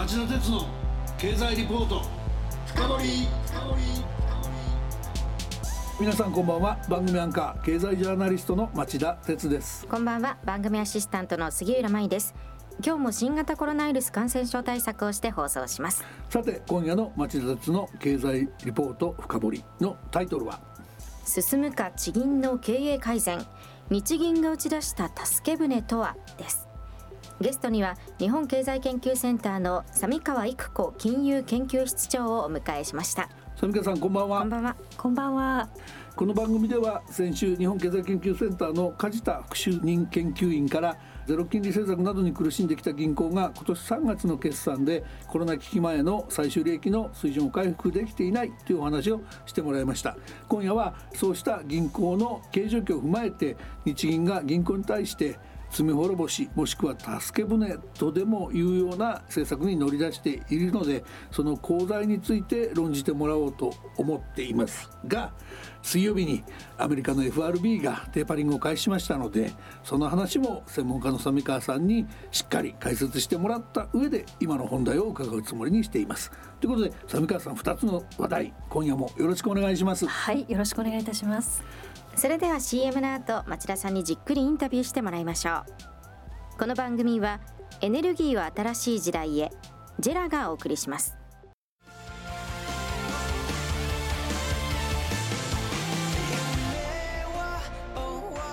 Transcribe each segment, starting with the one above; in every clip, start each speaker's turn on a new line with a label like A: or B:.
A: 町田鉄の経済リポート。深掘皆さんこんばんは。番組アンカー経済ジャーナリストの町田鉄です。
B: こんばんは。番組アシスタントの杉浦舞です。今日も新型コロナウイルス感染症対策をして放送します。
A: さて今夜の町田鉄の経済リポート深掘のタイトルは？
B: 進むか地銀の経営改善。日銀が打ち出した助け舟とは？ですゲストには日本経済研究センターの三川育子金融研究室長をお迎えしました。
A: 三川さんこんばんは。
B: こんばんは。
C: こんばんは。
A: この番組では先週日本経済研究センターの梶田副主任研究員からゼロ金利政策などに苦しんできた銀行が今年3月の決算でコロナ危機前の最終利益の水準を回復できていないというお話をしてもらいました。今夜はそうした銀行の経営状況を踏まえて日銀が銀行に対して罪滅ぼしもしくは助け舟とでもいうような政策に乗り出しているのでその功罪について論じてもらおうと思っていますが水曜日にアメリカの FRB がテーパリングを開始しましたのでその話も専門家の三川さんにしっかり解説してもらった上で今の本題を伺うつもりにしています。ということで三川さん2つの話題今夜もよろしくお願いします。
C: はいよろしくお願いいたします。
B: それでは CM の後町田さんにじっくりインタビューしてもらいましょうこの番組はエネルギーを新しい時代へジェラがお送りします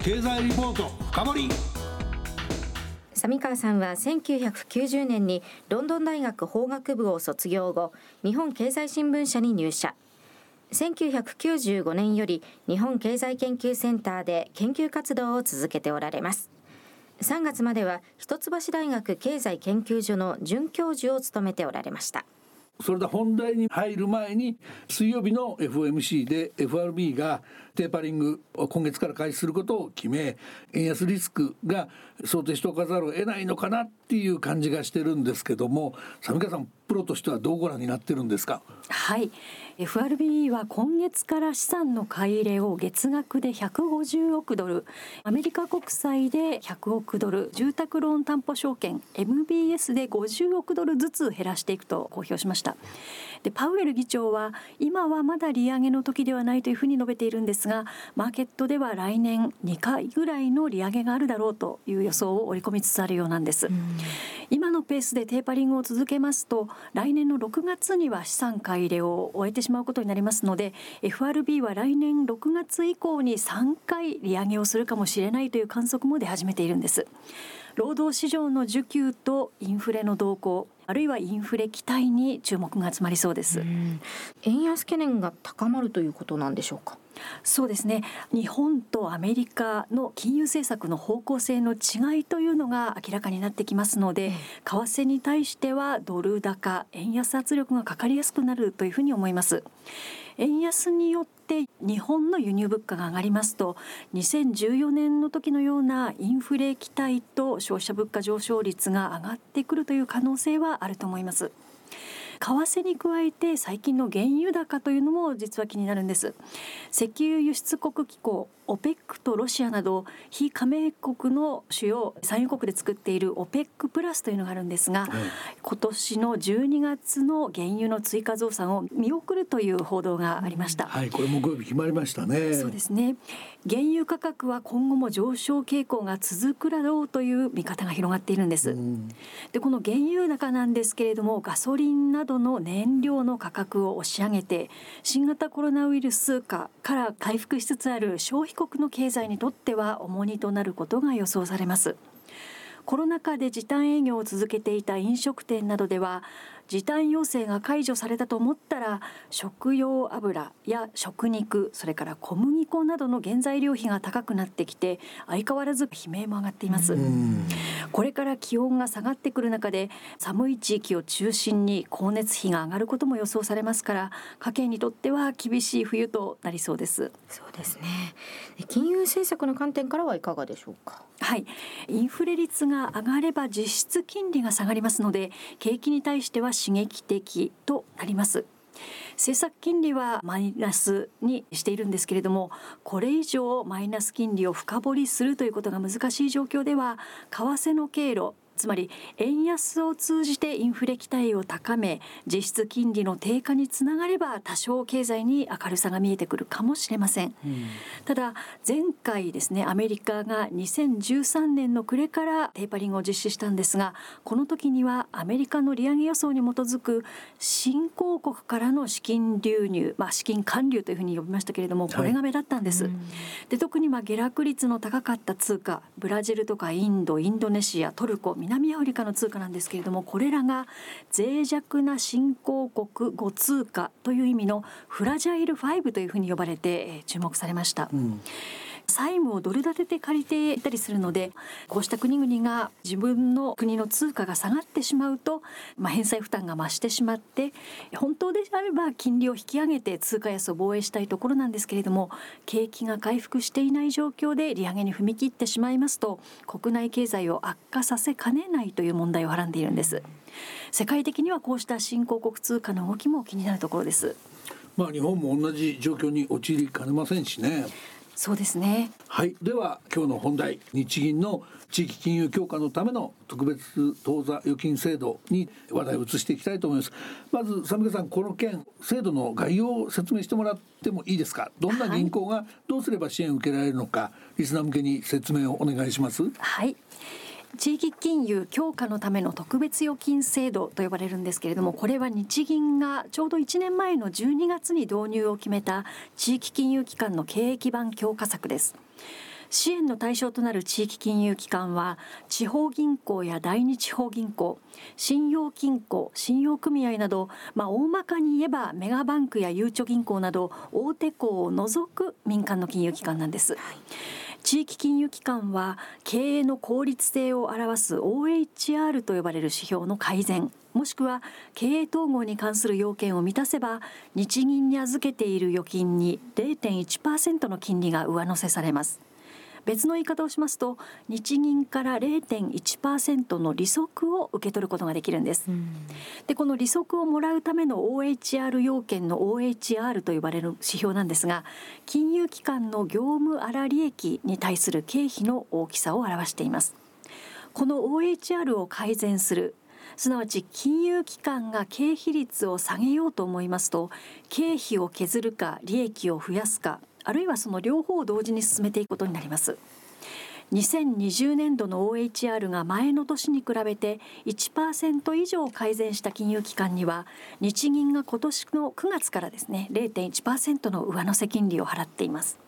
A: 経済リポート深掘
B: 三川さんは1990年にロンドン大学法学部を卒業後日本経済新聞社に入社。1995年より日本経済研究センターで研究活動を続けておられます。3月までは一橋大学経済研究所の准教授を務めておられました。
A: それで本題に入る前に水曜日の FOMC で FRB がテーパリングを今月から開始することを決め円安リスクが想定しておかざるを得ないのかなっていう感じがしてるんですけども三川さんプロとしてはどうご覧になってるんですか？
C: はい。FRB は今月から資産の買い入れを月額で150億ドルアメリカ国債で100億ドル住宅ローン担保証券 MBS で50億ドルずつ減らしていくと公表しました。でパウエル議長は今はまだ利上げの時ではないというふうに述べているんですがマーケットでは来年2回ぐらいの利上げがあるだろうという予想を織り込みつつあるようなんです。今のペースでテーパリングを続けますと来年の6月には資産買い入れを終えてしまうことになりますので FRB は来年6月以降に3回利上げをするかもしれないという観測も出始めているんです。労働市場の需給とインフレの動向あるいはインフレ期待に注目が集まりそうです。
B: 円安懸念が高まるということなんでしょうか？
C: そうですね。日本とアメリカの金融政策の方向性の違いというのが明らかになってきますので為替に対してはドル高円安圧力がかかりやすくなるというふうに思います。円安によって日本の輸入物価が上がりますと2014年の時のようなインフレ期待と消費者物価上昇率が上がってくるという可能性はあると思います。為替に加えて最近の原油高というのも実は気になるんです。石油輸出国機構 OPEC とロシアなど非加盟国の主要産油国で作っている OPEC プラスというのがあるんですが、はい、今年の12月の原油の追加増産を見送るという報道がありました。
A: はい、これ木曜日決まりましたね。
C: そうですね。原油価格は今後も上昇傾向が続くだろうという見方が広がっているんです。で、この原油高なんですけれども、ガソリンなどの燃料の価格を押し上げて、新型コロナウイルス禍から回復しつつある消費国の経済にとっては重荷となることが予想されます。コロナ禍で時短営業を続けていた飲食店などでは時短要請が解除されたと思ったら食用油や食肉それから小麦粉などの原材料費が高くなってきて相変わらず悲鳴も上がっています。これから気温が下がってくる中で寒い地域を中心に光熱費が上がることも予想されますから家計にとっては厳しい冬となりそうです。
B: そうですね。金融政策の観点からはいかがでしょうか？
C: はい。インフレ率が上がれば実質金利が下がりますので景気に対しては刺激的となります。政策金利はマイナスにしているんですけれどもこれ以上マイナス金利を深掘りするということが難しい状況では為替の経路つまり円安を通じてインフレ期待を高め実質金利の低下につながれば多少経済に明るさが見えてくるかもしれません、うん、ただ前回ですねアメリカが2013年の暮れからテーパリングを実施したんですがこの時にはアメリカの利上げ予想に基づく新興国からの資金流入、まあ、資金還流というふうに呼びましたけれどもこれが目立ったんです、はいうん、で特にまあ下落率の高かった通貨ブラジルとかインドインドネシアトルコ南南アフリカの通貨なんですけれどもこれらが脆弱な新興国5通貨という意味のフラジャイル5というふうに呼ばれて注目されました。うん債務をドル建てで借りていたりするのでこうした国々が自分の国の通貨が下がってしまうと、まあ、返済負担が増してしまって本当であれば金利を引き上げて通貨安を防衛したいところなんですけれども景気が回復していない状況で利上げに踏み切ってしまいますと国内経済を悪化させかねないという問題をはらんでいるんです。世界的にはこうした新興国通貨の動きも気になるところです。
A: まあ日本も同じ状況に陥りかねませんしね。
C: そうですね。
A: はい。では今日の本題日銀の地域金融強化のための特別当座預金制度に話題を移していきたいと思います。まず三池さんこの件制度の概要を説明してもらってもいいですか？どんな銀行がどうすれば支援を受けられるのか、はい、リスナー向けに説明をお願いします。
C: はい地域金融強化のための特別預金制度と呼ばれるんですけれどもこれは日銀がちょうど1年前の12月に導入を決めた地域金融機関の経営基盤強化策です支援の対象となる地域金融機関は地方銀行や第二地方銀行信用金庫信用組合など、まあ、大まかに言えばメガバンクやゆうちょ銀行など大手行を除く民間の金融機関なんです。はい地域金融機関は経営の効率性を表す OHR と呼ばれる指標の改善もしくは経営統合に関する要件を満たせば日銀に預けている預金に0.1%の金利が上乗せされます。別の言い方をしますと日銀から0.1%の利息を受け取ることができるんです。でこの利息をもらうための OHR 要件の OHR と呼ばれる指標なんですが金融機関の業務粗利益に対する経費の大きさを表しています。この OHR を改善するすなわち金融機関が経費率を下げようと思いますと経費を削るか利益を増やすかあるいはその両方を同時に進めていくことになります。2020年度の OHR が前の年に比べて1%以上改善した金融機関には日銀が今年の9月からですね0.1%の上乗せ金利を払っています。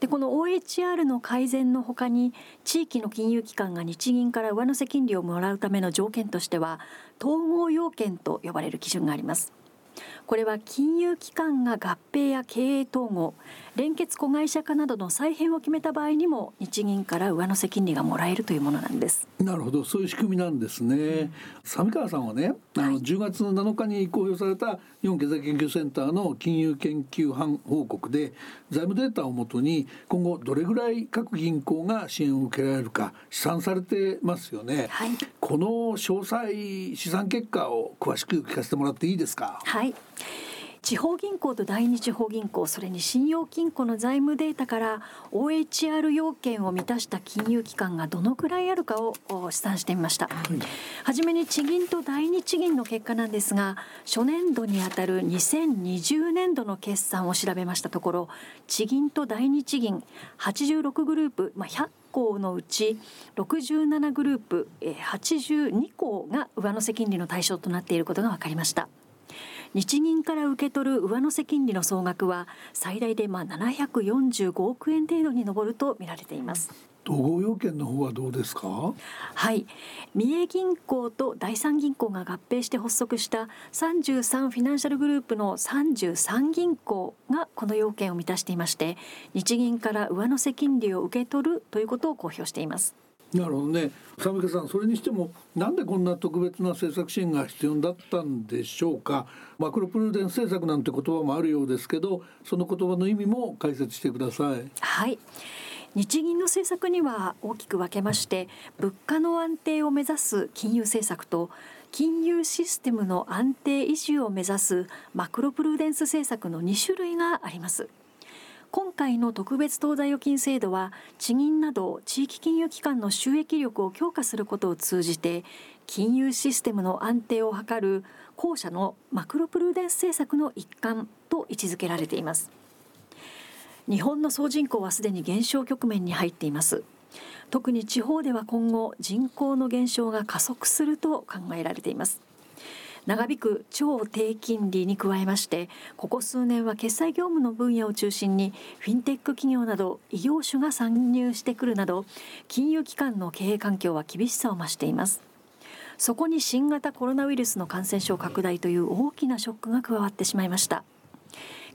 C: でこの OHR の改善のほかに地域の金融機関が日銀から上乗せ金利をもらうための条件としては統合要件と呼ばれる基準があります。これは金融機関が合併や経営統合連結子会社化などの再編を決めた場合にも日銀から上乗せ金利がもらえるというものなんです。
A: なるほど。そういう仕組みなんですね、うん、三川さんはねあの10月7日に公表された日本経済研究センターの金融研究班報告で財務データをもとに今後どれぐらい各銀行が支援を受けられるか試算されてますよね、はい、この詳細試算結果を詳しく聞かせてもらっていいですか？
C: はい地方銀行と第二地方銀行それに信用金庫の財務データから OHR 要件を満たした金融機関がどのくらいあるかを試算してみました、はい、はじめに地銀と第二地銀の結果なんですが初年度にあたる2020年度の決算を調べましたところ地銀と第二地銀86グループ、まあ、100校のうち67グループ82校が上乗せ金利の対象となっていることが分かりました。日銀から受け取る上乗せ金利の総額は最大でまあ745億円程度に上ると見られています。
A: 統合要件の方はどうですか？
C: はい。三重銀行と第三銀行が合併して発足した33フィナンシャルグループの33銀行がこの要件を満たしていまして日銀から上乗せ金利を受け取るということを公表しています
A: なるほどね。三池さんそれにしてもなんでこんな特別な政策支援が必要だったんでしょうか。マクロプルーデンス政策なんて言葉もあるようですけどその言葉の意味も解説してください。
C: はい。日銀の政策には大きく分けまして物価の安定を目指す金融政策と金融システムの安定維持を目指すマクロプルーデンス政策の2種類があります。今回の特別当座預金制度は地銀など地域金融機関の収益力を強化することを通じて金融システムの安定を図る後者のマクロプルーデンス政策の一環と位置づけられています。日本の総人口はすでに減少局面に入っています。特に地方では今後人口の減少が加速すると考えられています。長引く超低金利に加えましてここ数年は決済業務の分野を中心にフィンテック企業など異業種が参入してくるなど金融機関の経営環境は厳しさを増しています。そこに新型コロナウイルスの感染症拡大という大きなショックが加わってしまいました。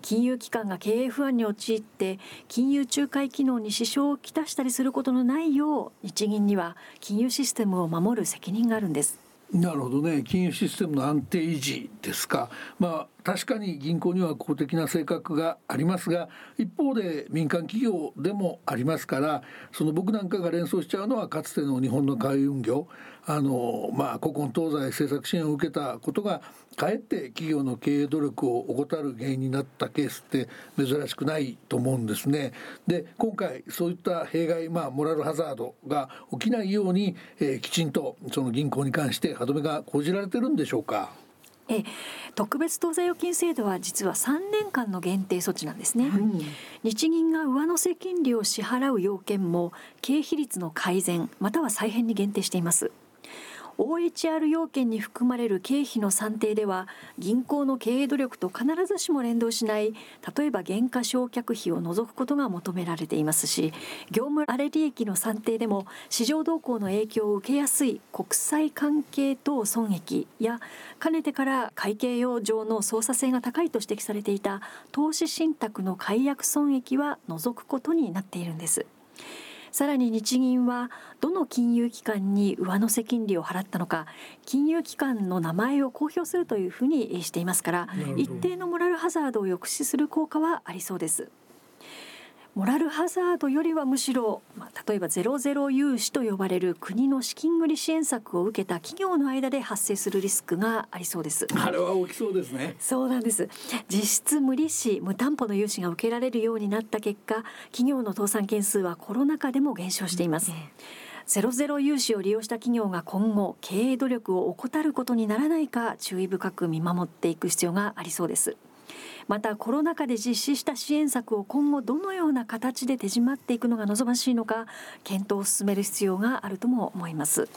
C: 金融機関が経営不安に陥って金融仲介機能に支障をきたしたりすることのないよう日銀には金融システムを守る責任があるんです。
A: なるほどね。金融システムの安定維持ですか。まあ確かに銀行には公的な性格がありますが一方で民間企業でもありますからその僕なんかが連想しちゃうのはかつての日本の海運業あのまあ古今東西政策支援を受けたことがかえって企業の経営努力を怠る原因になったケースって珍しくないと思うんですね。で今回そういった弊害まあモラルハザードが起きないように、えー、きちんとその銀行に関して歯止めが講じられてるんでしょうか？
C: え特別当座預金制度は実は3年間の限定措置なんですね、うん、日銀が上乗せ金利を支払う要件も経費率の改善または再編に限定しています OHR 要件に含まれる経費の算定では銀行の経営努力と必ずしも連動しない例えば減価償却費を除くことが求められていますし業務あれ利益の算定でも市場動向の影響を受けやすい国際関係等損益やかねてから会計用上の操作性が高いと指摘されていた投資信託の解約損益は除くことになっているんです。さらに日銀はどの金融機関に上乗せ金利を払ったのか金融機関の名前を公表するというふうにしていますから一定のモラルハザードを抑止する効果はありそうです。モラルハザードよりはむしろ、まあ、例えばゼロゼロ融資と呼ばれる国の資金繰り支援策を受けた企業の間で発生するリスクがありそうです。
A: あれは大きそうですね。
C: そうなんです。実質無利子無担保の融資が受けられるようになった結果企業の倒産件数はコロナ禍でも減少しています、ゼロゼロ融資を利用した企業が今後経営努力を怠ることにならないか注意深く見守っていく必要がありそうですまたコロナ禍で実施した支援策を今後どのような形で手締まっていくのが望ましいのか検討を進める必要があるとも思います。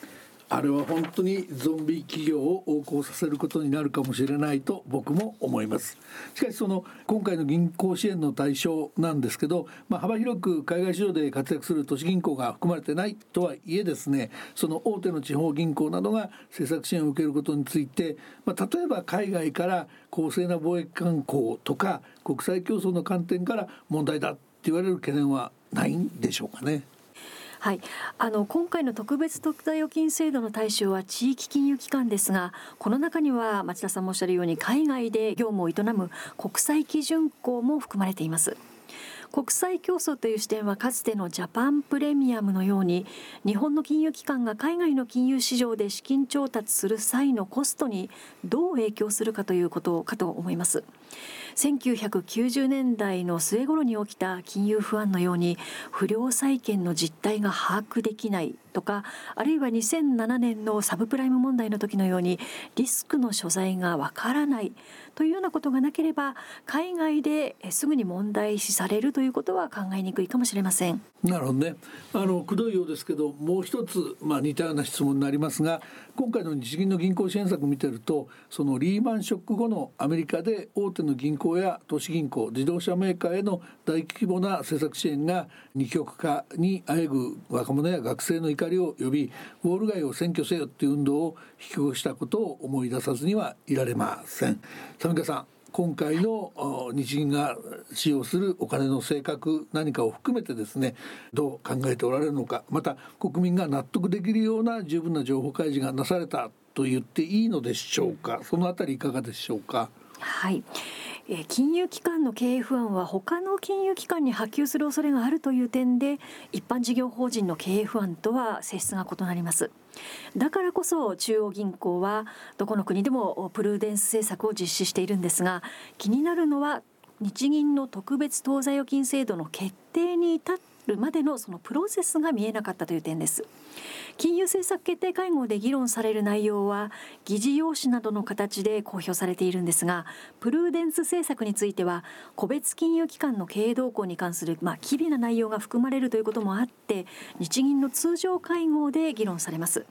A: あれは本当にゾンビ企業を横行させることになるかもしれないと僕も思いますしかしその今回の銀行支援の対象なんですけど、まあ、幅広く海外市場で活躍する都市銀行が含まれてないとはいえですねその大手の地方銀行などが政策支援を受けることについて、まあ、例えば海外から公正な貿易観光とか国際競争の観点から問題だって言われる懸念はないんでしょうかね。
C: はい、あの今回の特別特大預金制度の対象は地域金融機関ですがこの中には町田さんもおっしゃるように海外で業務を営む国際基準校も含まれています。国際競争という視点はかつてのジャパンプレミアムのように日本の金融機関が海外の金融市場で資金調達する際のコストにどう影響するかということかと思います。1990年代の末頃に起きた金融不安のように不良債権の実態が把握できないとかあるいは2007年のサブプライム問題の時のようにリスクの所在がわからないというようなことがなければ海外ですぐに問題視されるということは考えにくいかもしれません。
A: なるほどね。あのくどいようですけどもう一つまあ似たような質問になりますが今回の日銀の銀行支援策見てるとそのリーマンショック後のアメリカで大手の銀行や都市銀行自動車メーカーへの大規模な政策支援が二極化にあえぐ若者や学生の怒りを呼びウォール街を占拠せよっていう運動を引き起こしたことを思い出さずにはいられません。三川さん今回の日銀が使用するお金の性格何かを含めてですねどう考えておられるのかまた国民が納得できるような十分な情報開示がなされたと言っていいのでしょうかそのあたりいかがでしょうか。
C: はい金融機関の経営不安は他の金融機関に波及する恐れがあるという点で一般事業法人の経営不安とは性質が異なります。だからこそ中央銀行はどこの国でもプルーデンス政策を実施しているんですが気になるのは日銀の特別当座預金制度の決定に至るまでのそのプロセスが見えなかったという点です。金融政策決定会合で議論される内容は議事要旨などの形で公表されているんですがプルーデンス政策については個別金融機関の経営動向に関するまあ機微な内容が含まれるということもあって日銀の通常会合で議論されます。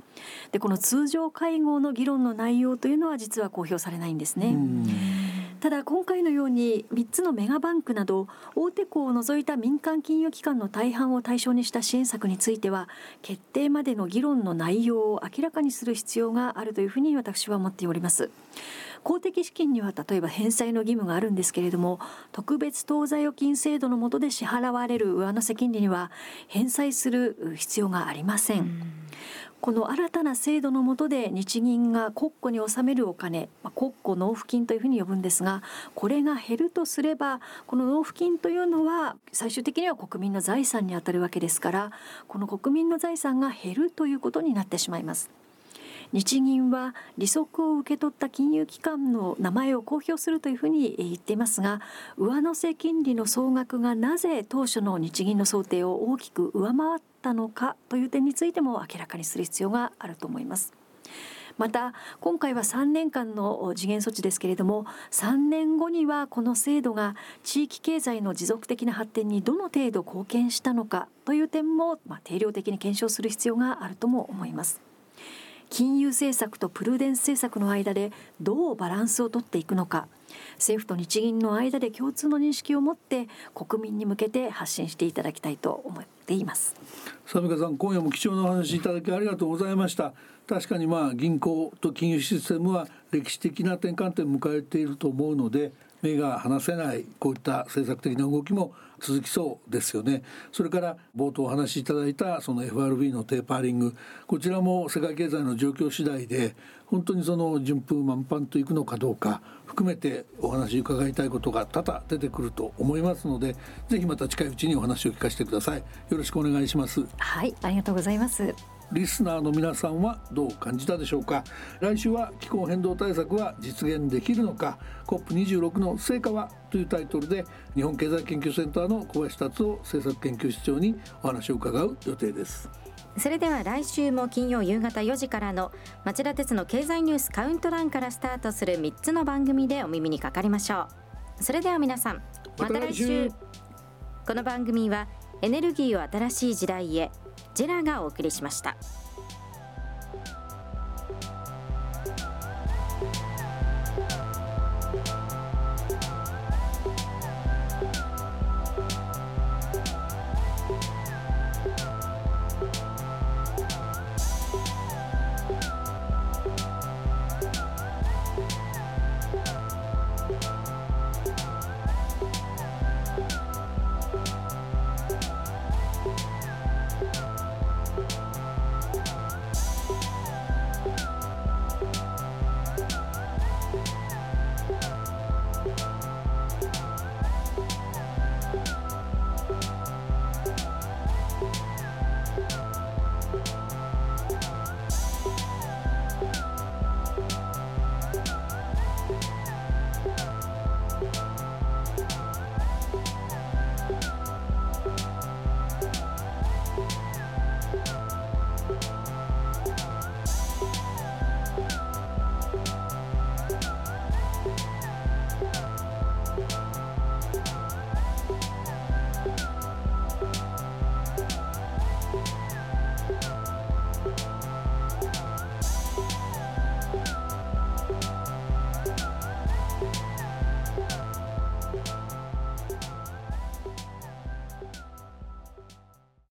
C: でこの通常会合の議論の内容というのは実は公表されないんですね。ただ今回のように3つのメガバンクなど大手行を除いた民間金融機関の大半を対象にした支援策については決定までの議論の内容を明らかにする必要があるというふうに私は思っております。公的資金には例えば返済の義務があるんですけれども特別当座預金制度の下で支払われる上乗せ金利には返済する必要がありませんこの新たな制度の下で日銀が国庫に納めるお金、まあ国庫納付金というふうに呼ぶんですがこれが減るとすればこの納付金というのは最終的には国民の財産にあたるわけですからこの国民の財産が減るということになってしまいます。日銀は利息を受け取った金融機関の名前を公表するというふうに言っていますが上乗せ金利の総額がなぜ当初の日銀の想定を大きく上回ったのかという点についても明らかにする必要があると思います。また今回は3年間の次元措置ですけれども3年後にはこの制度が地域経済の持続的な発展にどの程度貢献したのかという点も、まあ、定量的に検証する必要があるとも思います。金融政策とプルーデンス政策の間でどうバランスをとっていくのか。政府と日銀の間で共通の認識を持って国民に向けて発信していただきたいと思っています。
A: サミカさん今夜も貴重なお話いただきありがとうございました。確かにまあ銀行と金融システムは歴史的な転換点を迎えていると思うので目が離せないこういった政策的な動きも続きそうですよね。それから冒頭お話しいただいたその FRB のテーパーリング。こちらも世界経済の状況次第で本当にその順風満帆といくのかどうか含めてお話伺いたいことが多々出てくると思いますのでぜひまた近いうちにお話を聞かせてください。よろしくお願いします。
C: はいありがとうございます。
A: リスナーの皆さんはどう感じたでしょうか？来週は気候変動対策は実現できるのか？COP26 の成果はというタイトルで日本経済研究センターの小林達夫政策研究室長にお話を伺う予定です。
B: それでは来週も金曜夕方4時からの町田鉄の経済ニュースカウントダウンからスタートする3つの番組でお耳にかかりましょう。それでは皆さんまた来週。この番組はエネルギーを新しい時代へジェラがお送りしました。